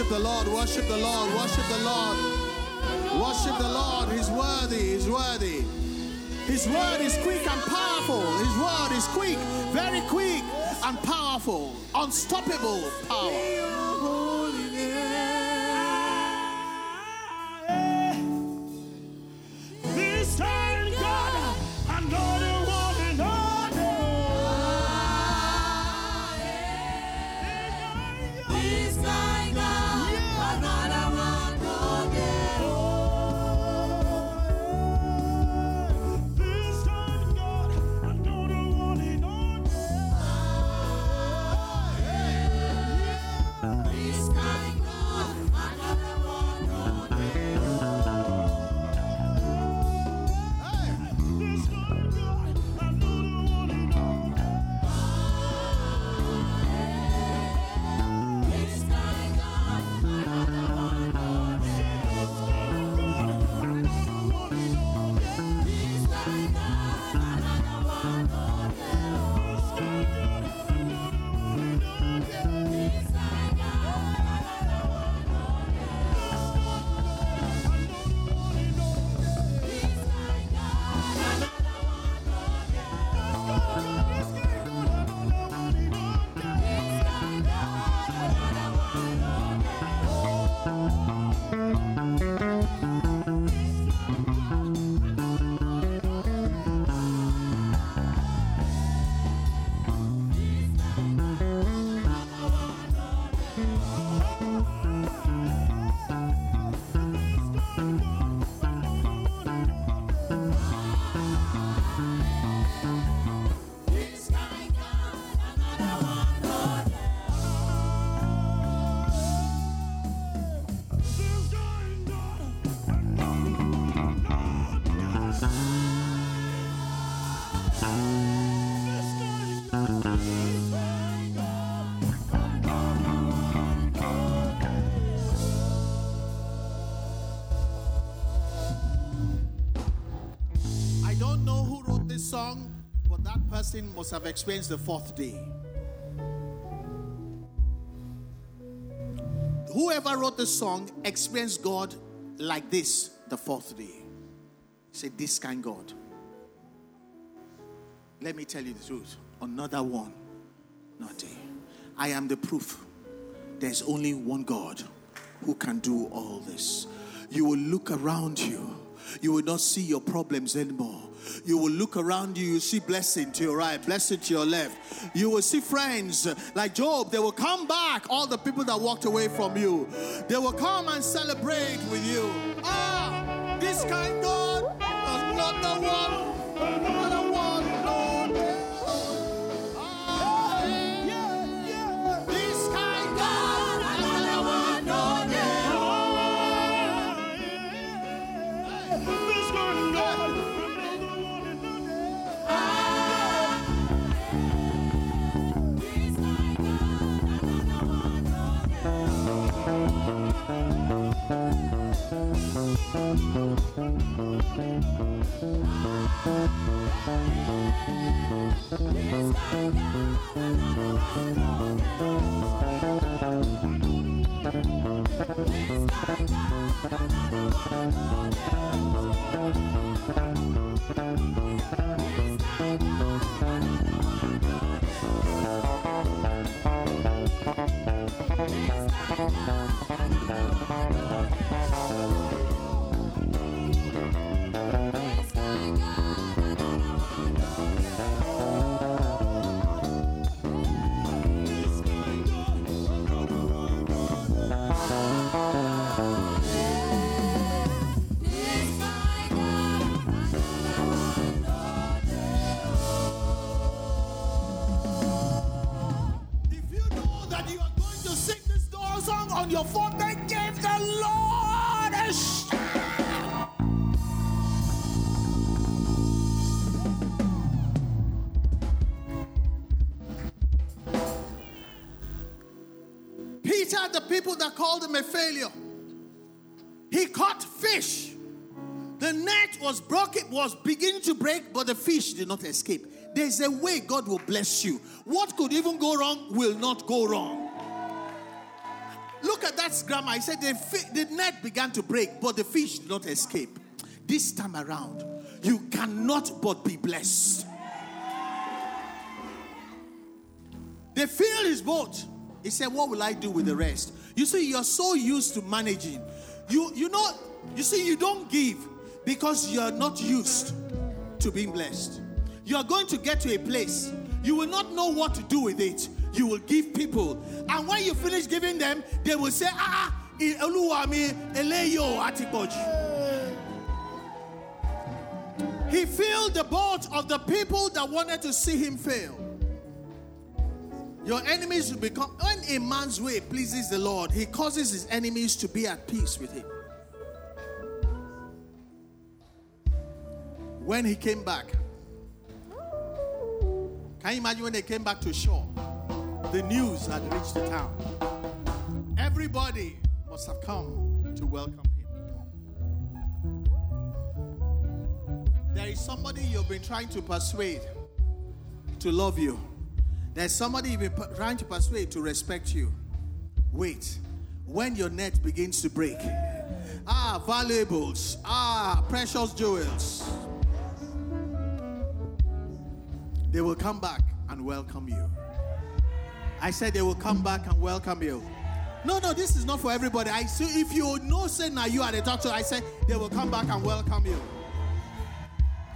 Worship the Lord, worship the Lord, worship the Lord. Worship the Lord. He's worthy, he's worthy. His word is quick and powerful. His word is quick, very quick and powerful. Unstoppable power. Must have experienced the fourth day. Whoever wrote the song experienced God like this the fourth day. Say, This kind God. Let me tell you the truth. Another one, not day. I am the proof. There's only one God who can do all this. You will look around you, you will not see your problems anymore. You will look around you, you see blessing to your right, blessing to your left. You will see friends like Job, they will come back, all the people that walked away from you. They will come and celebrate with you. Ah, this kind God If was beginning to break, but the fish did not escape. There's a way God will bless you. What could even go wrong will not go wrong. Look at that grammar. I said the, fi- the net began to break, but the fish did not escape. This time around, you cannot but be blessed. They filled his boat. He said, What will I do with the rest? You see, you're so used to managing. You you know, you see, you don't give because you're not used to being blessed. You are going to get to a place, you will not know what to do with it. You will give people, and when you finish giving them, they will say, Ah, eh, Oluwa mi, eleyo atipoji." He filled the boat of the people that wanted to see him fail. Your enemies will become, when a man's way pleases the Lord, he causes his enemies to be at peace with him. When he came back, can you imagine when they came back to shore? The news had reached the town. Everybody must have come to welcome him. There is somebody you've been trying to persuade to love you. There's somebody you've been trying to persuade to respect you. Wait, when your net begins to break, ah, valuables, ah, precious jewels, they will come back and welcome you. I said they will come back and welcome you. No, no, this is not for everybody. I see if you know, say now you are the doctor, I said they will come back and welcome you.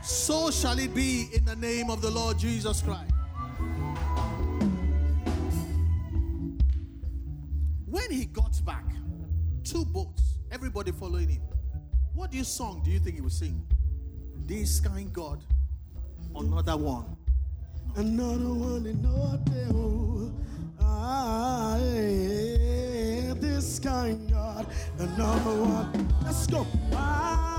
So shall it be in the name of the Lord Jesus Christ. When he got back, two boats, everybody following him. What do you song do you think he would sing? This kind God, another one. Another one in North Ah, yeah, this kind God, another one. Let's go. Ah,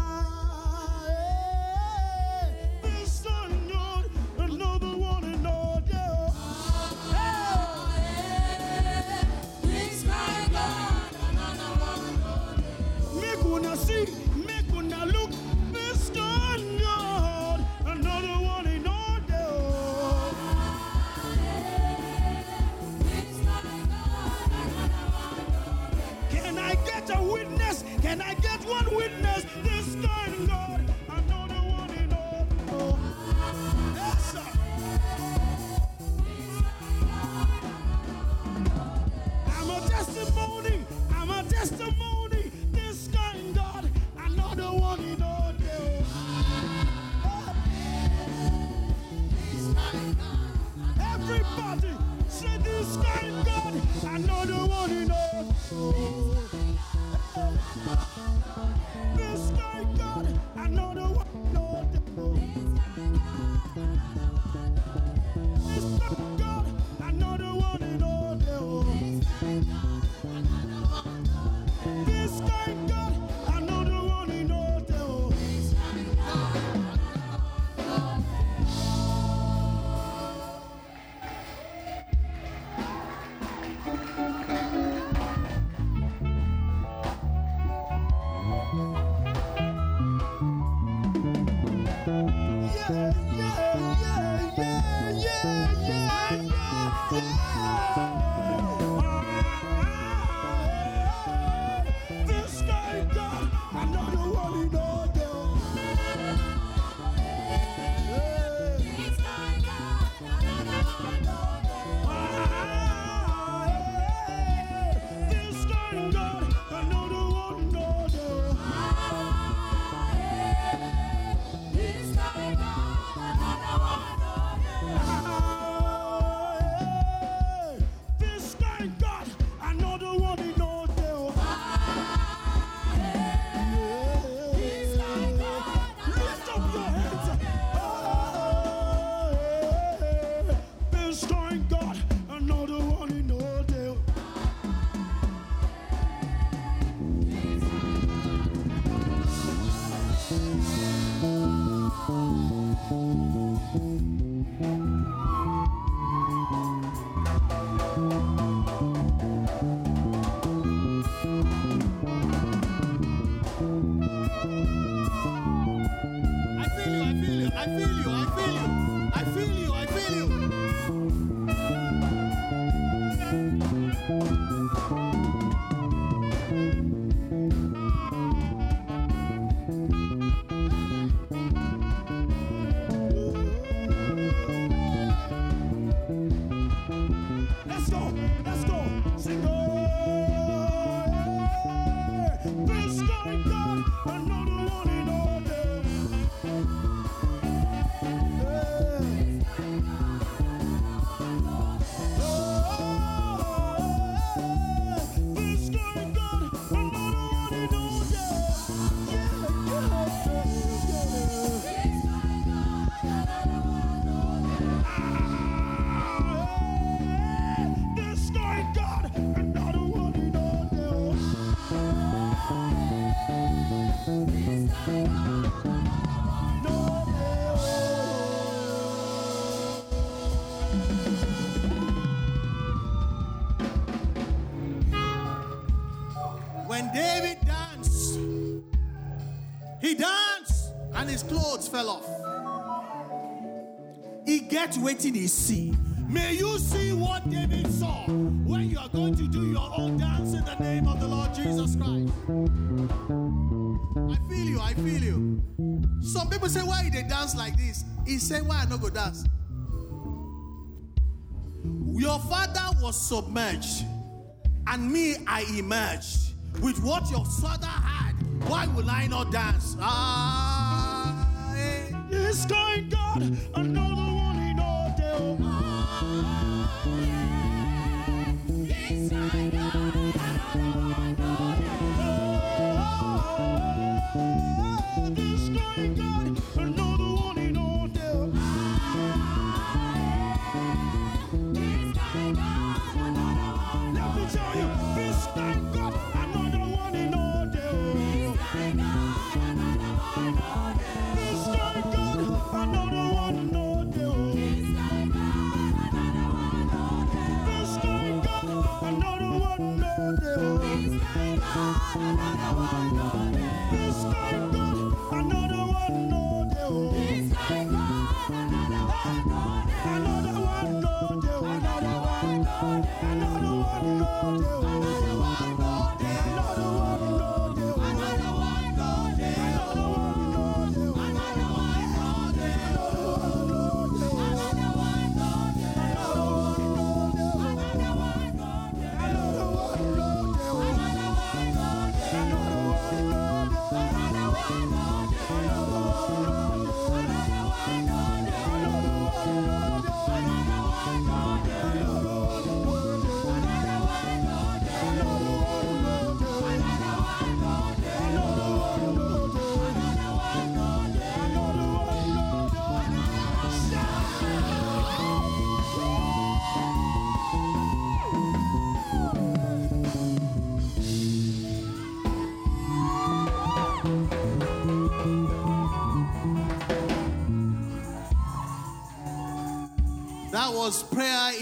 get waiting to see. May you see what David saw when you are going to do your own dance in the name of the Lord Jesus Christ. I feel you, I feel you. Some people say, Why they dance like this? He said, Why I not go dance? Your father was submerged, and me, I emerged. With what your father had, why will I not dance? Ah, eh. It's going God, another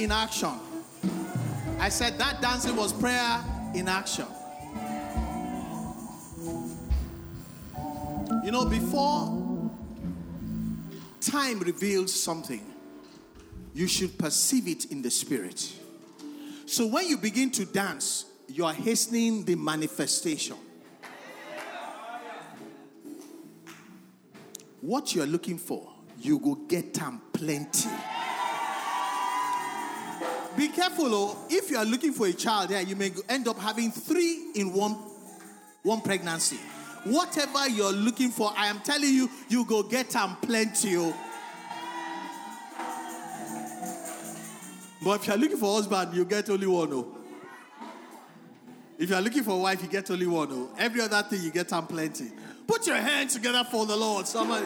in action. I said that dancing was prayer in action. You know, before time reveals something, you should perceive it in the spirit. So when you begin to dance, you are hastening the manifestation. What you are looking for, you go get them plenty. Be careful, oh, if you are looking for a child, yeah, you may end up having three in one, one pregnancy. Whatever you're looking for, I am telling you, you go get them plenty. Oh. But if you're looking for husband, you get only one. Oh. If you're looking for a wife, you get only one. Oh. Every other thing, you get them plenty. Put your hands together for the Lord. Somebody.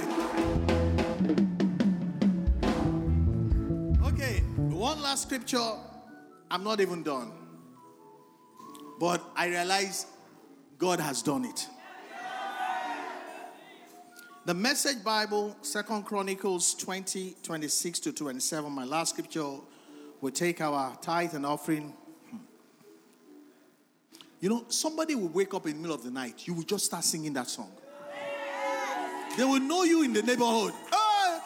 Last scripture. I'm not even done. But I realize God has done it. The Message Bible, Second Chronicles 20, 26 to 27, my last scripture, will take our tithe and offering. You know, somebody will wake up in the middle of the night, you will just start singing that song. They will know you in the neighborhood. Hey,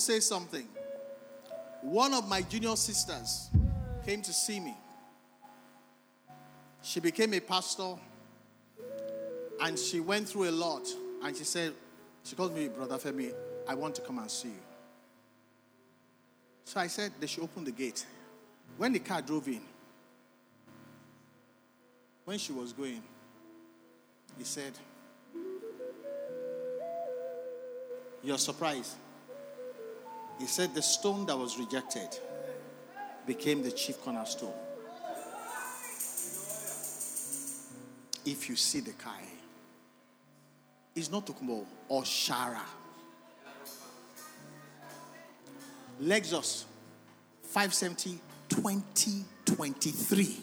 say something. One of my junior sisters came to see me. She became a pastor and she went through a lot. And she said, She called me, Brother Femi, I want to come and see you. So I said, They should open the gate. When the car drove in, when she was going, he said, You're surprised. He said the stone that was rejected became the chief cornerstone. If you see the Kai, it's not Tokumbo or Shara. Lexus 570 2023.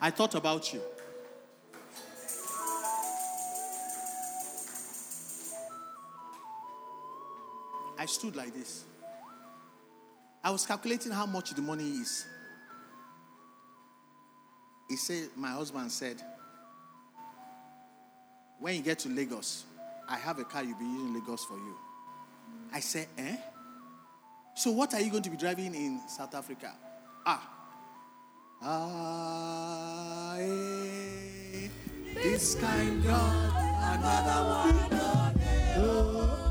I thought about you. I stood like this. I was calculating how much the money is. He said, My husband said, When you get to Lagos, I have a car you'll be using Lagos for you. I said, Eh? So what are you going to be driving in South Africa? Ah. Ah, eh, this kind God, another one. This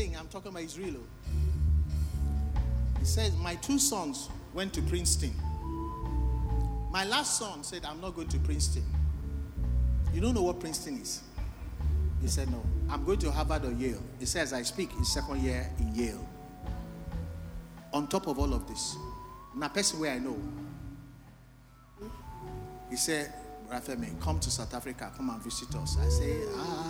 thing I'm talking about is real. oh. says, My two sons went to Princeton. My last son said, I'm not going to Princeton. You don't know what Princeton is? He said, No, I'm going to Harvard or Yale. He says, I speak his second year in Yale. On top of all of this, now person where I know, he said, Rafemi, come to South Africa, come and visit us. I say, ah,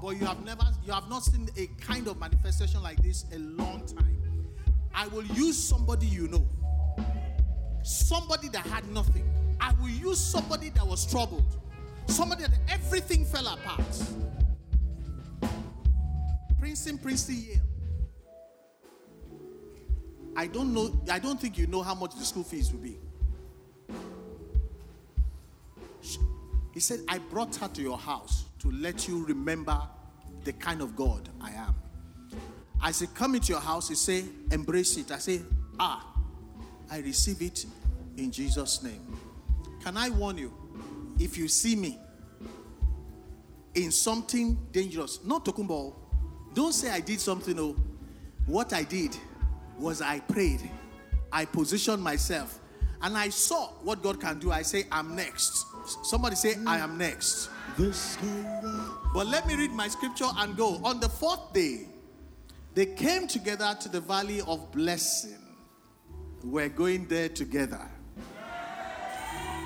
but you have never you have not seen a kind of manifestation like this a long time. I will use somebody you know. Somebody that had nothing. I will use somebody that was troubled. Somebody that everything fell apart. Princeton, Princeton, Yale. I don't know, I don't think you know how much the school fees will be. He said, I brought her to your house to let you remember the kind of God I am. I said, Come into your house. He say, Embrace it. I say, Ah, I receive it in Jesus' name. Can I warn you? If you see me in something dangerous, not Tokumbo, don't say I did something. Oh, what I did was I prayed, I positioned myself, and I saw what God can do. I say, I'm next. Somebody say, I am next. This. But let me read my scripture and go. On the fourth day, they came together to the valley of blessing. We're going there together.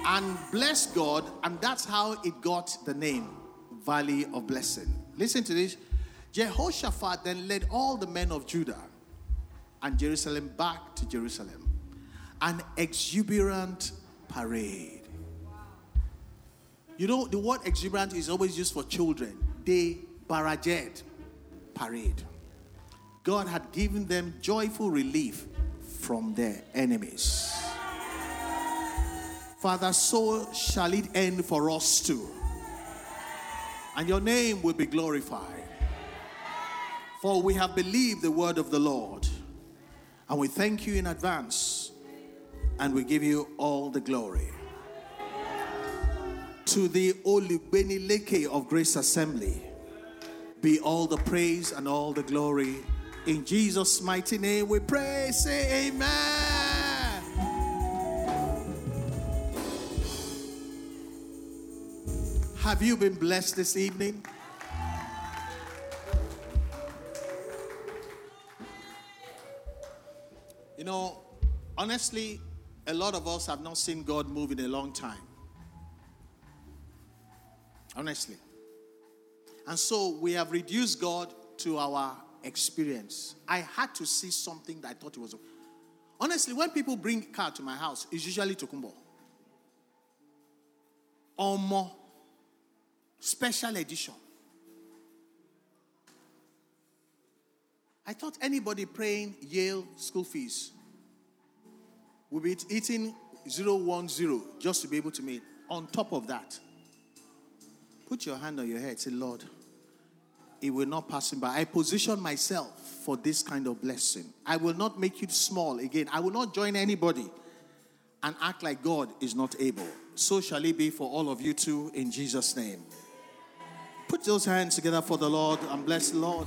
And bless God, and that's how it got the name Valley of Blessing. Listen to this. Jehoshaphat then led all the men of Judah and Jerusalem back to Jerusalem. An exuberant parade. You know, the word exuberant is always used for children. They barajed, parade. God had given them joyful relief from their enemies. Father, so shall it end for us too. And your name will be glorified. For we have believed the word of the Lord. And we thank you in advance. And we give you all the glory to the Olugbenileke of Grace Assembly be all the praise and all the glory. In Jesus' mighty name we pray. Say amen. Have you been blessed this evening? You know, honestly, a lot of us have not seen God move in a long time. Honestly. And so we have reduced God to our experience. I had to see something that I thought it was. Honestly, when people bring car to my house, it's usually Tokumbo. Or more. Special edition. I thought anybody praying Yale school fees would be eating 010 just to be able to meet. On top of that, Put your hand on your head. Say, Lord, it will not pass me by. I position myself for this kind of blessing. I will not make you small again. I will not join anybody and act like God is not able. So shall it be for all of you too in Jesus' name. Put those hands together for the Lord and bless the Lord.